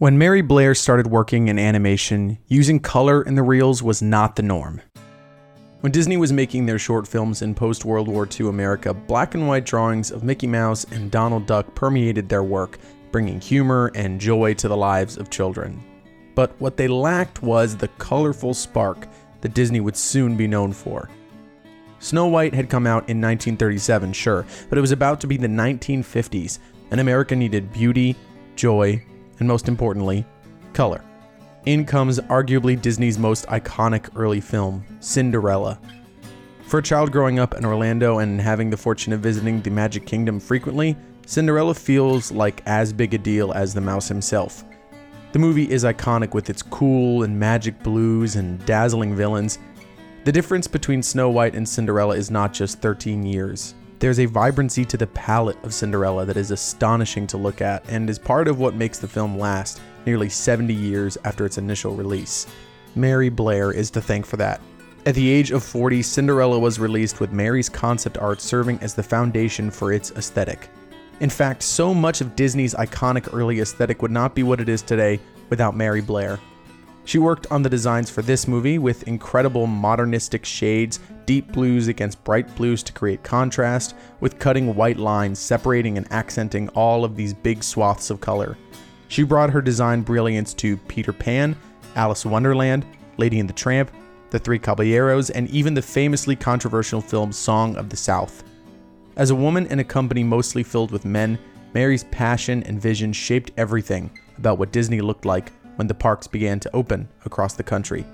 When Mary Blair started working in animation, using color in the reels was not the norm. When Disney was making their short films in post World War II America, black and white drawings of Mickey Mouse and Donald Duck permeated their work, bringing humor and joy to the lives of children. But what they lacked was the colorful spark that Disney would soon be known for. Snow White had come out in 1937, sure, but it was about to be the 1950s, and America needed beauty, joy, and most importantly, color. In comes arguably Disney's most iconic early film, Cinderella. For a child growing up in Orlando and having the fortune of visiting the Magic Kingdom frequently, Cinderella feels like as big a deal as the mouse himself. The movie is iconic with its cool and magic blues and dazzling villains. The difference between Snow White and Cinderella is not just 13 years. There's a vibrancy to the palette of Cinderella that is astonishing to look at and is part of what makes the film last nearly 70 years after its initial release. Mary Blair is to thank for that. At the age of 40, Cinderella was released with Mary's concept art serving as the foundation for its aesthetic. In fact, so much of Disney's iconic early aesthetic would not be what it is today without Mary Blair. She worked on the designs for this movie with incredible modernistic shades, deep blues against bright blues to create contrast, with cutting white lines separating and accenting all of these big swaths of color. She brought her design brilliance to Peter Pan, Alice in Wonderland, Lady and the Tramp, The Three Caballeros, and even the famously controversial film Song of the South. As a woman in a company mostly filled with men, Mary's passion and vision shaped everything about what Disney looked like when the parks began to open across the country.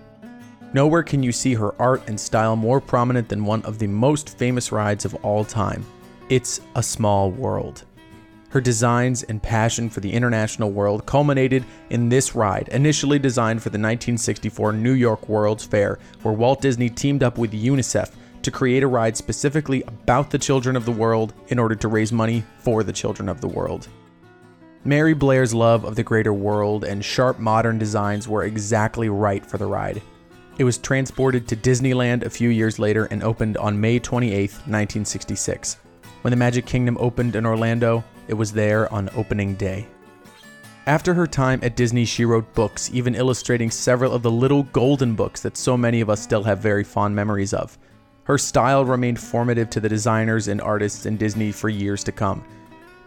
Nowhere can you see her art and style more prominent than one of the most famous rides of all time. It's a small world. Her designs and passion for the international world culminated in this ride, initially designed for the 1964 New York World's Fair, where Walt Disney teamed up with UNICEF to create a ride specifically about the children of the world in order to raise money for the children of the world. Mary Blair's love of the greater world and sharp modern designs were exactly right for the ride. It was transported to Disneyland a few years later and opened on May 28, 1966. When the Magic Kingdom opened in Orlando, it was there on opening day. After her time at Disney, she wrote books, even illustrating several of the little golden books that so many of us still have very fond memories of. Her style remained formative to the designers and artists in Disney for years to come.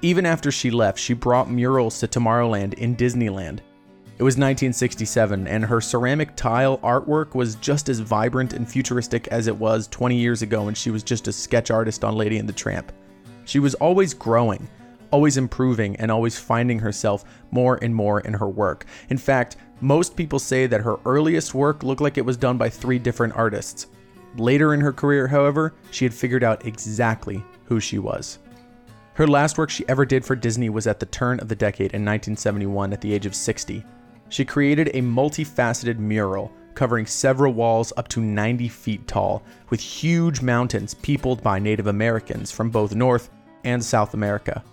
Even after she left, she brought murals to Tomorrowland in Disneyland. It was 1967, and her ceramic tile artwork was just as vibrant and futuristic as it was 20 years ago when she was just a sketch artist on Lady and the Tramp. She was always growing, always improving, and always finding herself more and more in her work. In fact, most people say that her earliest work looked like it was done by three different artists. Later in her career, however, she had figured out exactly who she was. Her last work she ever did for Disney was at the turn of the decade in 1971 at the age of 60. She created a multifaceted mural covering several walls up to 90 feet tall, with huge mountains peopled by Native Americans from both North and South America.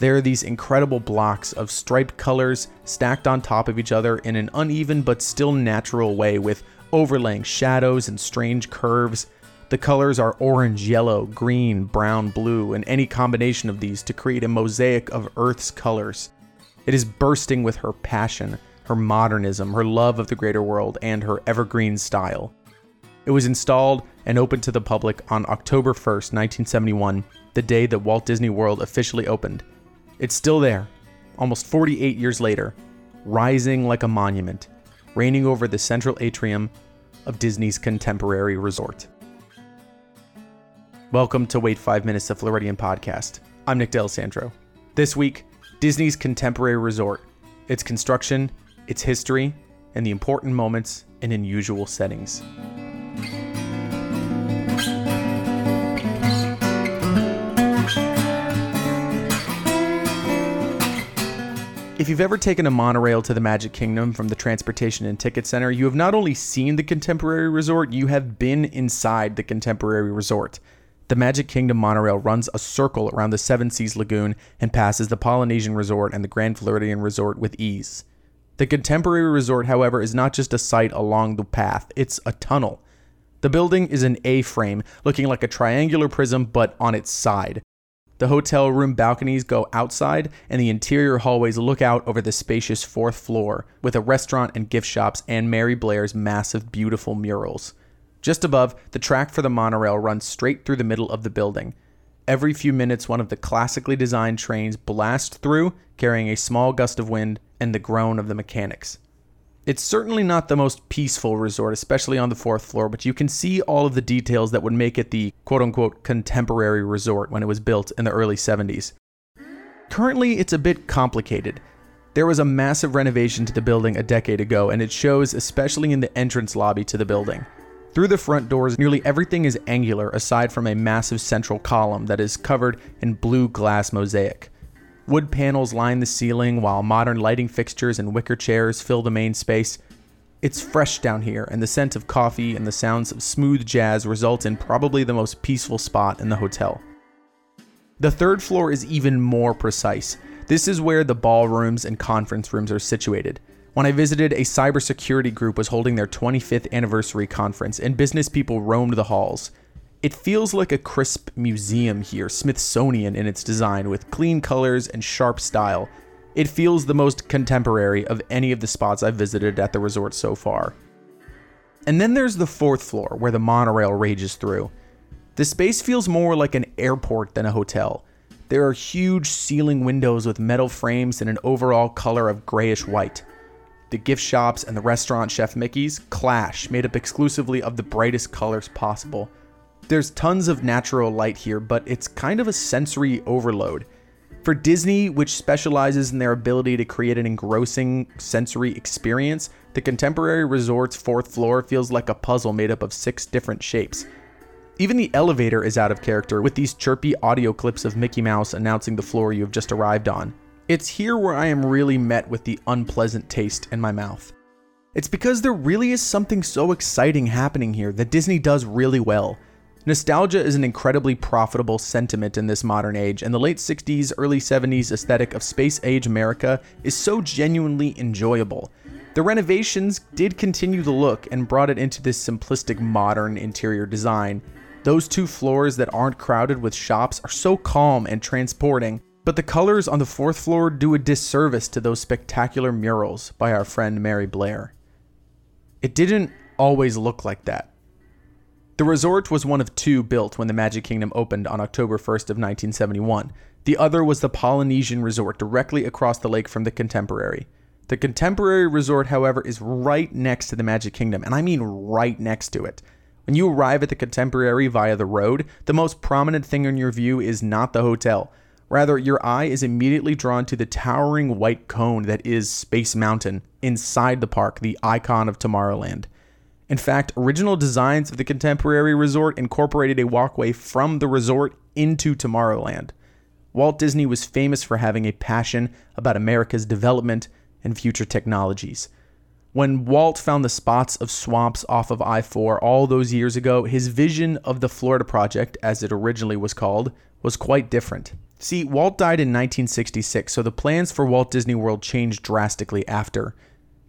There are these incredible blocks of striped colors stacked on top of each other in an uneven but still natural way, with overlaying shadows and strange curves the colors are orange, yellow, green, brown, blue, and any combination of these to create a mosaic of Earth's colors. It is bursting with her passion, her modernism, her love of the greater world, and her evergreen style. It was installed and opened to the public on October 1st, 1971, the day that Walt Disney World officially opened. It's still there, almost 48 years later, rising like a monument, reigning over the central atrium of Disney's contemporary resort. Welcome to Wait 5 Minutes, the Floridian podcast. I'm Nick D'Alessandro. This week, Disney's contemporary resort, its construction, its history, and the important moments in unusual settings. If you've ever taken a monorail to the Magic Kingdom from the Transportation and Ticket Center, you have not only seen the contemporary resort, you have been inside the contemporary resort. The Magic Kingdom monorail runs a circle around the Seven Seas Lagoon and passes the Polynesian Resort and the Grand Floridian Resort with ease. The contemporary resort, however, is not just a site along the path, it's a tunnel. The building is an A frame, looking like a triangular prism but on its side. The hotel room balconies go outside, and the interior hallways look out over the spacious fourth floor, with a restaurant and gift shops and Mary Blair's massive, beautiful murals. Just above, the track for the monorail runs straight through the middle of the building. Every few minutes, one of the classically designed trains blasts through, carrying a small gust of wind and the groan of the mechanics. It's certainly not the most peaceful resort, especially on the fourth floor, but you can see all of the details that would make it the quote unquote contemporary resort when it was built in the early 70s. Currently, it's a bit complicated. There was a massive renovation to the building a decade ago, and it shows especially in the entrance lobby to the building. Through the front doors, nearly everything is angular aside from a massive central column that is covered in blue glass mosaic. Wood panels line the ceiling while modern lighting fixtures and wicker chairs fill the main space. It's fresh down here, and the scent of coffee and the sounds of smooth jazz result in probably the most peaceful spot in the hotel. The third floor is even more precise. This is where the ballrooms and conference rooms are situated. When I visited, a cybersecurity group was holding their 25th anniversary conference, and business people roamed the halls. It feels like a crisp museum here, Smithsonian in its design, with clean colors and sharp style. It feels the most contemporary of any of the spots I've visited at the resort so far. And then there's the fourth floor, where the monorail rages through. The space feels more like an airport than a hotel. There are huge ceiling windows with metal frames and an overall color of grayish white. The gift shops and the restaurant Chef Mickey's clash, made up exclusively of the brightest colors possible. There's tons of natural light here, but it's kind of a sensory overload. For Disney, which specializes in their ability to create an engrossing sensory experience, the Contemporary Resort's fourth floor feels like a puzzle made up of six different shapes. Even the elevator is out of character, with these chirpy audio clips of Mickey Mouse announcing the floor you have just arrived on. It's here where I am really met with the unpleasant taste in my mouth. It's because there really is something so exciting happening here that Disney does really well. Nostalgia is an incredibly profitable sentiment in this modern age, and the late 60s, early 70s aesthetic of space age America is so genuinely enjoyable. The renovations did continue the look and brought it into this simplistic modern interior design. Those two floors that aren't crowded with shops are so calm and transporting, but the colors on the fourth floor do a disservice to those spectacular murals by our friend Mary Blair. It didn't always look like that. The resort was one of two built when the Magic Kingdom opened on October 1st of 1971. The other was the Polynesian Resort directly across the lake from the Contemporary. The Contemporary Resort, however, is right next to the Magic Kingdom, and I mean right next to it. When you arrive at the Contemporary via the road, the most prominent thing in your view is not the hotel. Rather, your eye is immediately drawn to the towering white cone that is Space Mountain inside the park, the icon of Tomorrowland. In fact, original designs of the contemporary resort incorporated a walkway from the resort into Tomorrowland. Walt Disney was famous for having a passion about America's development and future technologies. When Walt found the spots of swamps off of I 4 all those years ago, his vision of the Florida Project, as it originally was called, was quite different. See, Walt died in 1966, so the plans for Walt Disney World changed drastically after.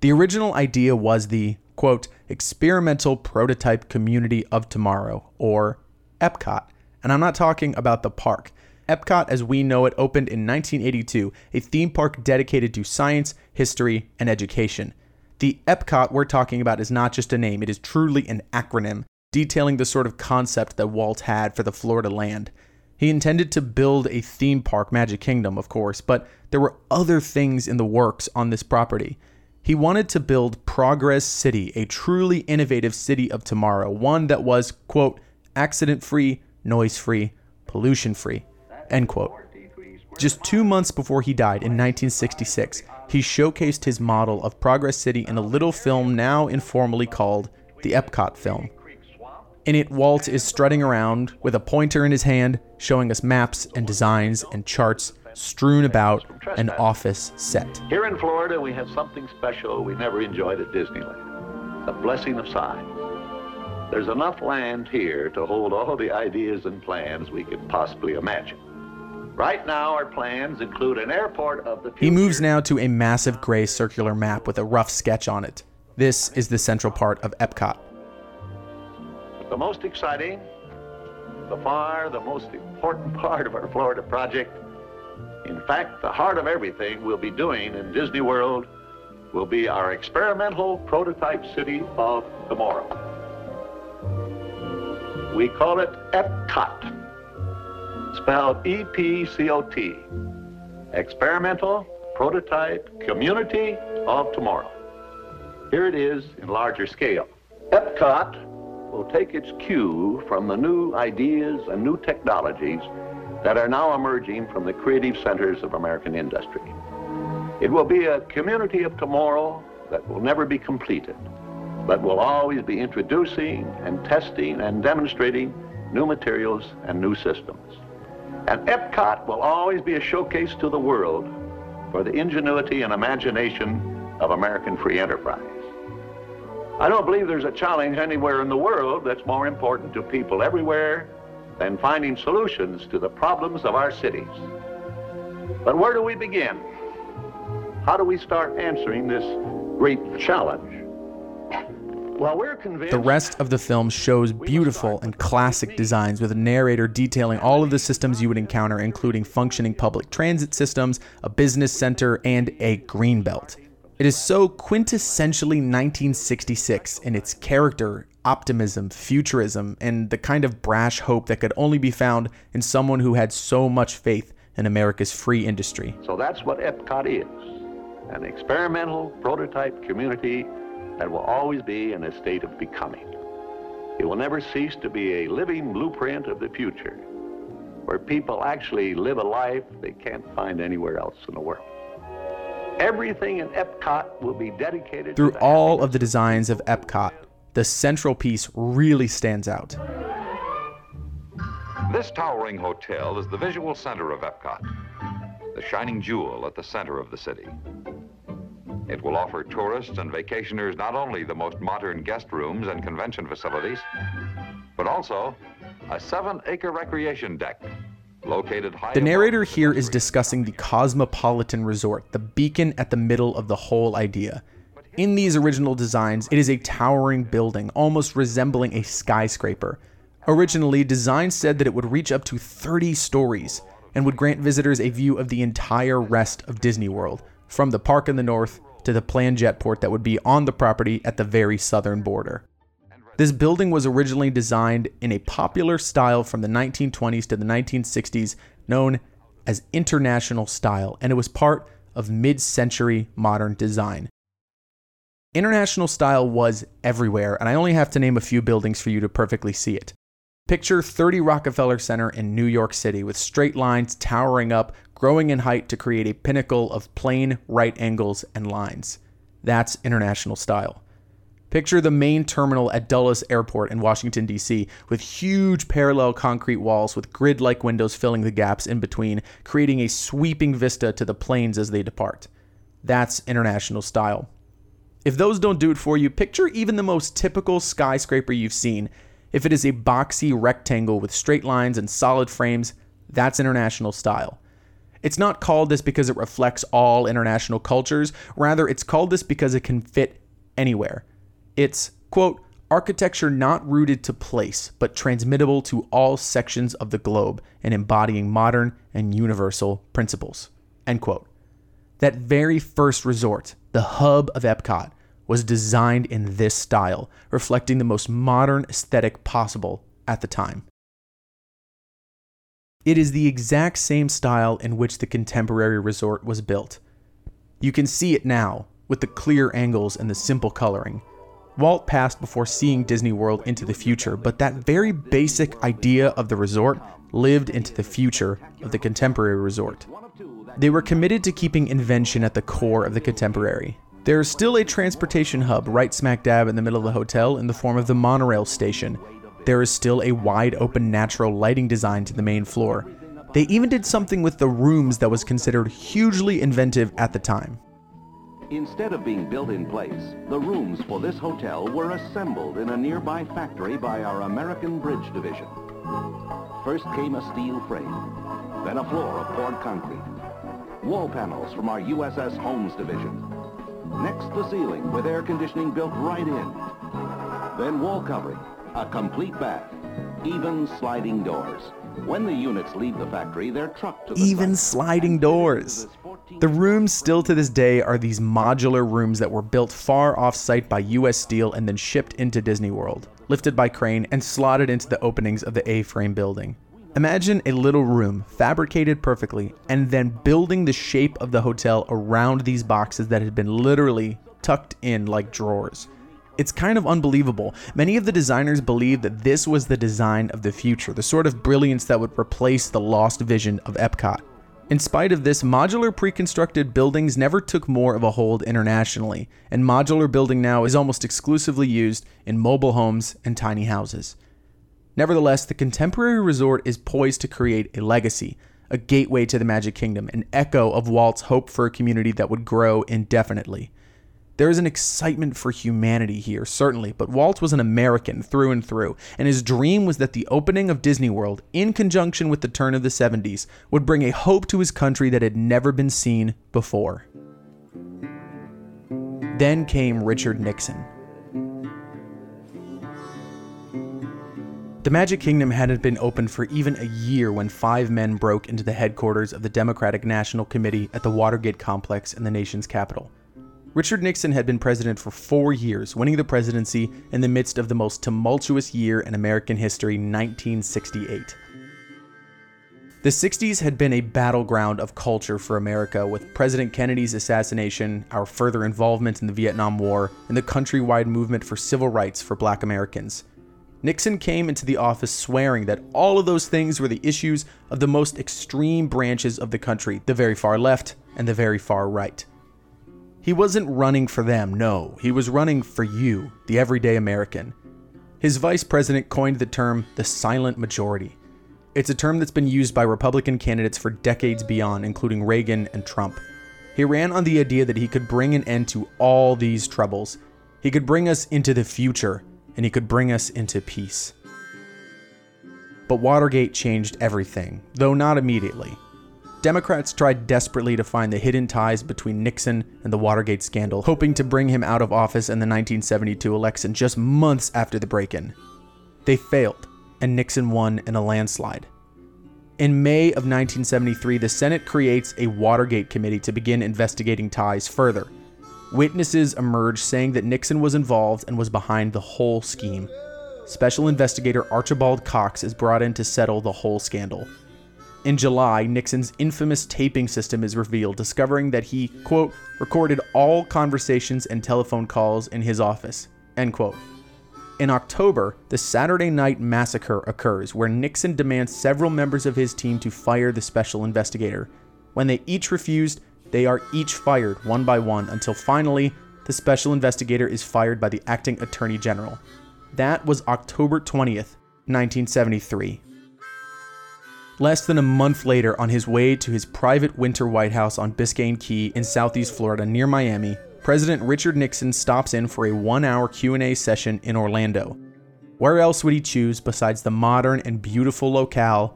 The original idea was the quote, experimental prototype community of tomorrow, or EPCOT. And I'm not talking about the park. Epcot, as we know it, opened in 1982, a theme park dedicated to science, history, and education. The Epcot we're talking about is not just a name, it is truly an acronym detailing the sort of concept that Walt had for the Florida land. He intended to build a theme park, Magic Kingdom, of course, but there were other things in the works on this property. He wanted to build Progress City, a truly innovative city of tomorrow, one that was, quote, accident free, noise free, pollution free, end quote. Just two months before he died in 1966, he showcased his model of Progress City in a little film now informally called the Epcot film. In it, Walt is strutting around with a pointer in his hand, showing us maps and designs and charts strewn about an office set. Here in Florida, we have something special we never enjoyed at Disneyland the blessing of science. There's enough land here to hold all the ideas and plans we could possibly imagine. Right now, our plans include an airport of the future. He moves now to a massive gray circular map with a rough sketch on it. This is the central part of Epcot. The most exciting the far the most important part of our Florida project. In fact, the heart of everything we'll be doing in Disney World will be our experimental prototype city of tomorrow. We call it EPCOT, spelled E-P-C-O-T, Experimental Prototype Community of Tomorrow. Here it is in larger scale. EPCOT will take its cue from the new ideas and new technologies that are now emerging from the creative centers of American industry. It will be a community of tomorrow that will never be completed, but will always be introducing and testing and demonstrating new materials and new systems. And Epcot will always be a showcase to the world for the ingenuity and imagination of American free enterprise. I don't believe there's a challenge anywhere in the world that's more important to people everywhere than finding solutions to the problems of our cities. But where do we begin? How do we start answering this great challenge? Well, we're convinced. The rest of the film shows beautiful and classic designs with a narrator detailing all of the systems you would encounter, including functioning public transit systems, a business center, and a green belt. It is so quintessentially 1966 in its character, optimism, futurism, and the kind of brash hope that could only be found in someone who had so much faith in America's free industry. So that's what Epcot is an experimental prototype community that will always be in a state of becoming. It will never cease to be a living blueprint of the future where people actually live a life they can't find anywhere else in the world. Everything in Epcot will be dedicated Through all of the designs of Epcot, the central piece really stands out. This towering hotel is the visual center of Epcot, the shining jewel at the center of the city. It will offer tourists and vacationers not only the most modern guest rooms and convention facilities, but also a seven acre recreation deck located high. The narrator here is discussing the Cosmopolitan Resort, the beacon at the middle of the whole idea. In these original designs, it is a towering building, almost resembling a skyscraper. Originally, design said that it would reach up to 30 stories and would grant visitors a view of the entire rest of Disney World, from the park in the north to the planned jetport that would be on the property at the very southern border. This building was originally designed in a popular style from the 1920s to the 1960s known as International Style, and it was part of mid century modern design. International Style was everywhere, and I only have to name a few buildings for you to perfectly see it. Picture 30 Rockefeller Center in New York City with straight lines towering up, growing in height to create a pinnacle of plane right angles and lines. That's international style. Picture the main terminal at Dulles Airport in Washington, D.C., with huge parallel concrete walls with grid like windows filling the gaps in between, creating a sweeping vista to the planes as they depart. That's international style. If those don't do it for you, picture even the most typical skyscraper you've seen if it is a boxy rectangle with straight lines and solid frames, that's international style. It's not called this because it reflects all international cultures, rather, it's called this because it can fit anywhere. It's, quote, architecture not rooted to place, but transmittable to all sections of the globe and embodying modern and universal principles, end quote. That very first resort, the hub of Epcot, was designed in this style, reflecting the most modern aesthetic possible at the time. It is the exact same style in which the contemporary resort was built. You can see it now, with the clear angles and the simple coloring. Walt passed before seeing Disney World into the future, but that very basic idea of the resort lived into the future of the contemporary resort. They were committed to keeping invention at the core of the contemporary, there is still a transportation hub right smack dab in the middle of the hotel in the form of the monorail station. There is still a wide open natural lighting design to the main floor. They even did something with the rooms that was considered hugely inventive at the time. Instead of being built in place, the rooms for this hotel were assembled in a nearby factory by our American Bridge Division. First came a steel frame, then a floor of poured concrete, wall panels from our USS Homes Division, Next, the ceiling with air conditioning built right in. Then wall covering, a complete bath, even sliding doors. When the units leave the factory, they're trucked to the Even sliding doors. The rooms still to this day are these modular rooms that were built far off site by US Steel and then shipped into Disney World, lifted by crane and slotted into the openings of the A frame building. Imagine a little room fabricated perfectly and then building the shape of the hotel around these boxes that had been literally tucked in like drawers. It's kind of unbelievable. Many of the designers believed that this was the design of the future, the sort of brilliance that would replace the lost vision of Epcot. In spite of this, modular pre constructed buildings never took more of a hold internationally, and modular building now is almost exclusively used in mobile homes and tiny houses. Nevertheless, the contemporary resort is poised to create a legacy, a gateway to the Magic Kingdom, an echo of Walt's hope for a community that would grow indefinitely. There is an excitement for humanity here, certainly, but Walt was an American through and through, and his dream was that the opening of Disney World, in conjunction with the turn of the 70s, would bring a hope to his country that had never been seen before. Then came Richard Nixon. The Magic Kingdom hadn't been open for even a year when five men broke into the headquarters of the Democratic National Committee at the Watergate complex in the nation's capital. Richard Nixon had been president for four years, winning the presidency in the midst of the most tumultuous year in American history, 1968. The 60s had been a battleground of culture for America, with President Kennedy's assassination, our further involvement in the Vietnam War, and the countrywide movement for civil rights for black Americans. Nixon came into the office swearing that all of those things were the issues of the most extreme branches of the country the very far left and the very far right. He wasn't running for them, no, he was running for you, the everyday American. His vice president coined the term the silent majority. It's a term that's been used by Republican candidates for decades beyond, including Reagan and Trump. He ran on the idea that he could bring an end to all these troubles. He could bring us into the future, and he could bring us into peace. But Watergate changed everything, though not immediately. Democrats tried desperately to find the hidden ties between Nixon and the Watergate scandal, hoping to bring him out of office in the 1972 election just months after the break in. They failed, and Nixon won in a landslide. In May of 1973, the Senate creates a Watergate committee to begin investigating ties further. Witnesses emerge saying that Nixon was involved and was behind the whole scheme. Special investigator Archibald Cox is brought in to settle the whole scandal. In July, Nixon's infamous taping system is revealed, discovering that he, quote, recorded all conversations and telephone calls in his office, end quote. In October, the Saturday Night Massacre occurs, where Nixon demands several members of his team to fire the special investigator. When they each refused, they are each fired one by one until finally, the special investigator is fired by the acting attorney general. That was October 20th, 1973. Less than a month later, on his way to his private winter White House on Biscayne Key in southeast Florida near Miami, President Richard Nixon stops in for a 1-hour Q&A session in Orlando. Where else would he choose besides the modern and beautiful locale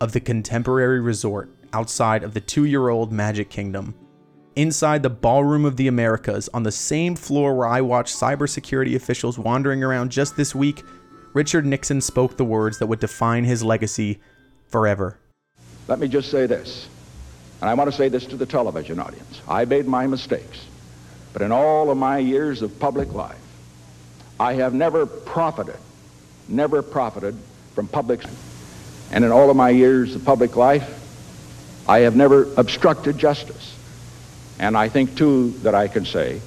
of the contemporary resort outside of the 2-year-old Magic Kingdom? Inside the Ballroom of the Americas, on the same floor where I watched cybersecurity officials wandering around just this week, Richard Nixon spoke the words that would define his legacy forever. Let me just say this, and I want to say this to the television audience. I made my mistakes, but in all of my years of public life, I have never profited, never profited from public, and in all of my years of public life, I have never obstructed justice. And I think, too, that I can say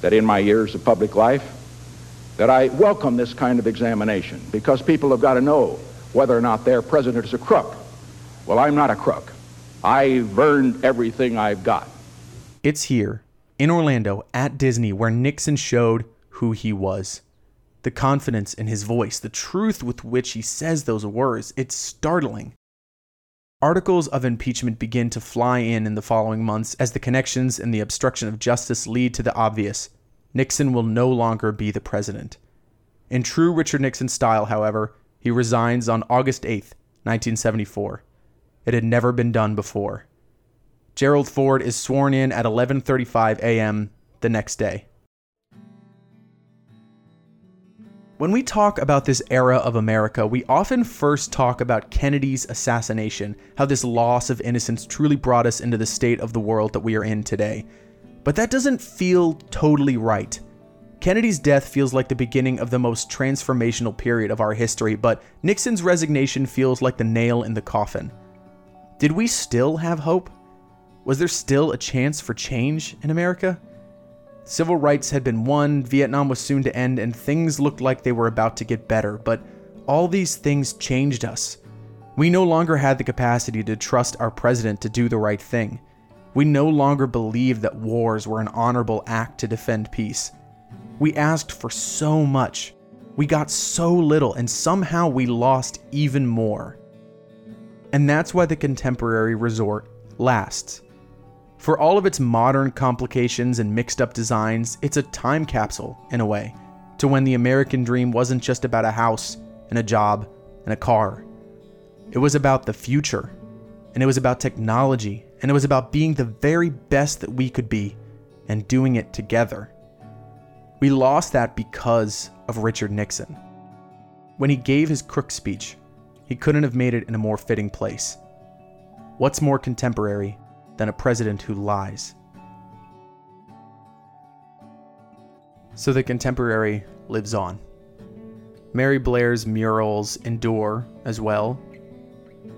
that in my years of public life, that I welcome this kind of examination because people have got to know whether or not their president is a crook. Well, I'm not a crook. I've earned everything I've got. It's here, in Orlando, at Disney, where Nixon showed who he was. The confidence in his voice, the truth with which he says those words, it's startling. Articles of impeachment begin to fly in in the following months as the connections and the obstruction of justice lead to the obvious. Nixon will no longer be the president. In true Richard Nixon style, however, he resigns on August 8th, 1974. It had never been done before. Gerald Ford is sworn in at 11:35 a.m. the next day. When we talk about this era of America, we often first talk about Kennedy's assassination, how this loss of innocence truly brought us into the state of the world that we are in today. But that doesn't feel totally right. Kennedy's death feels like the beginning of the most transformational period of our history, but Nixon's resignation feels like the nail in the coffin. Did we still have hope? Was there still a chance for change in America? Civil rights had been won, Vietnam was soon to end, and things looked like they were about to get better, but all these things changed us. We no longer had the capacity to trust our president to do the right thing. We no longer believed that wars were an honorable act to defend peace. We asked for so much. We got so little, and somehow we lost even more. And that's why the contemporary resort lasts. For all of its modern complications and mixed up designs, it's a time capsule, in a way, to when the American dream wasn't just about a house and a job and a car. It was about the future, and it was about technology, and it was about being the very best that we could be and doing it together. We lost that because of Richard Nixon. When he gave his crook speech, he couldn't have made it in a more fitting place. What's more contemporary than a president who lies? So the contemporary lives on. Mary Blair's murals endure as well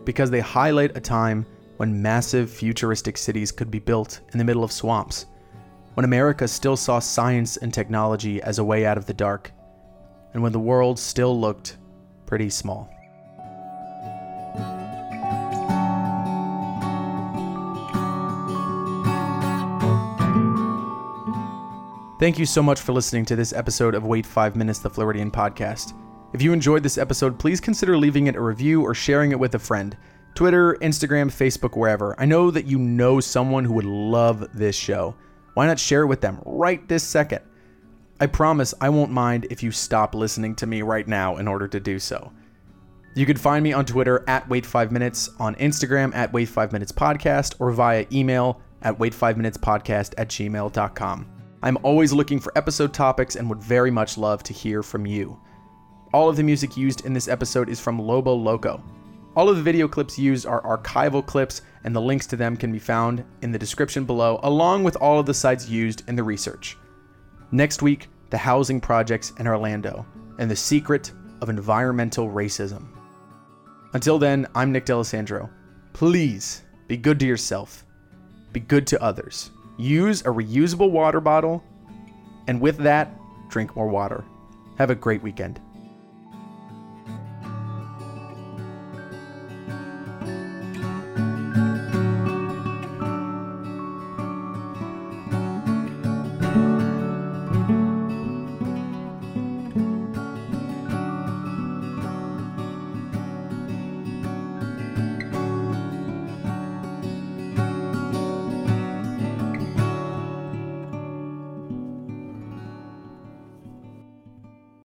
because they highlight a time when massive futuristic cities could be built in the middle of swamps when America still saw science and technology as a way out of the dark, and when the world still looked pretty small. Thank you so much for listening to this episode of Wait 5 Minutes, the Floridian podcast. If you enjoyed this episode, please consider leaving it a review or sharing it with a friend. Twitter, Instagram, Facebook, wherever. I know that you know someone who would love this show. Why not share it with them right this second? I promise I won't mind if you stop listening to me right now in order to do so. You can find me on Twitter at Wait5Minutes, on Instagram at Wait5Minutes Podcast, or via email at Wait5Minutespodcast at gmail.com. I'm always looking for episode topics and would very much love to hear from you. All of the music used in this episode is from Lobo Loco. All of the video clips used are archival clips, and the links to them can be found in the description below, along with all of the sites used in the research. Next week, the housing projects in Orlando and the secret of environmental racism. Until then, I'm Nick D'Alessandro. Please be good to yourself, be good to others. Use a reusable water bottle, and with that, drink more water. Have a great weekend.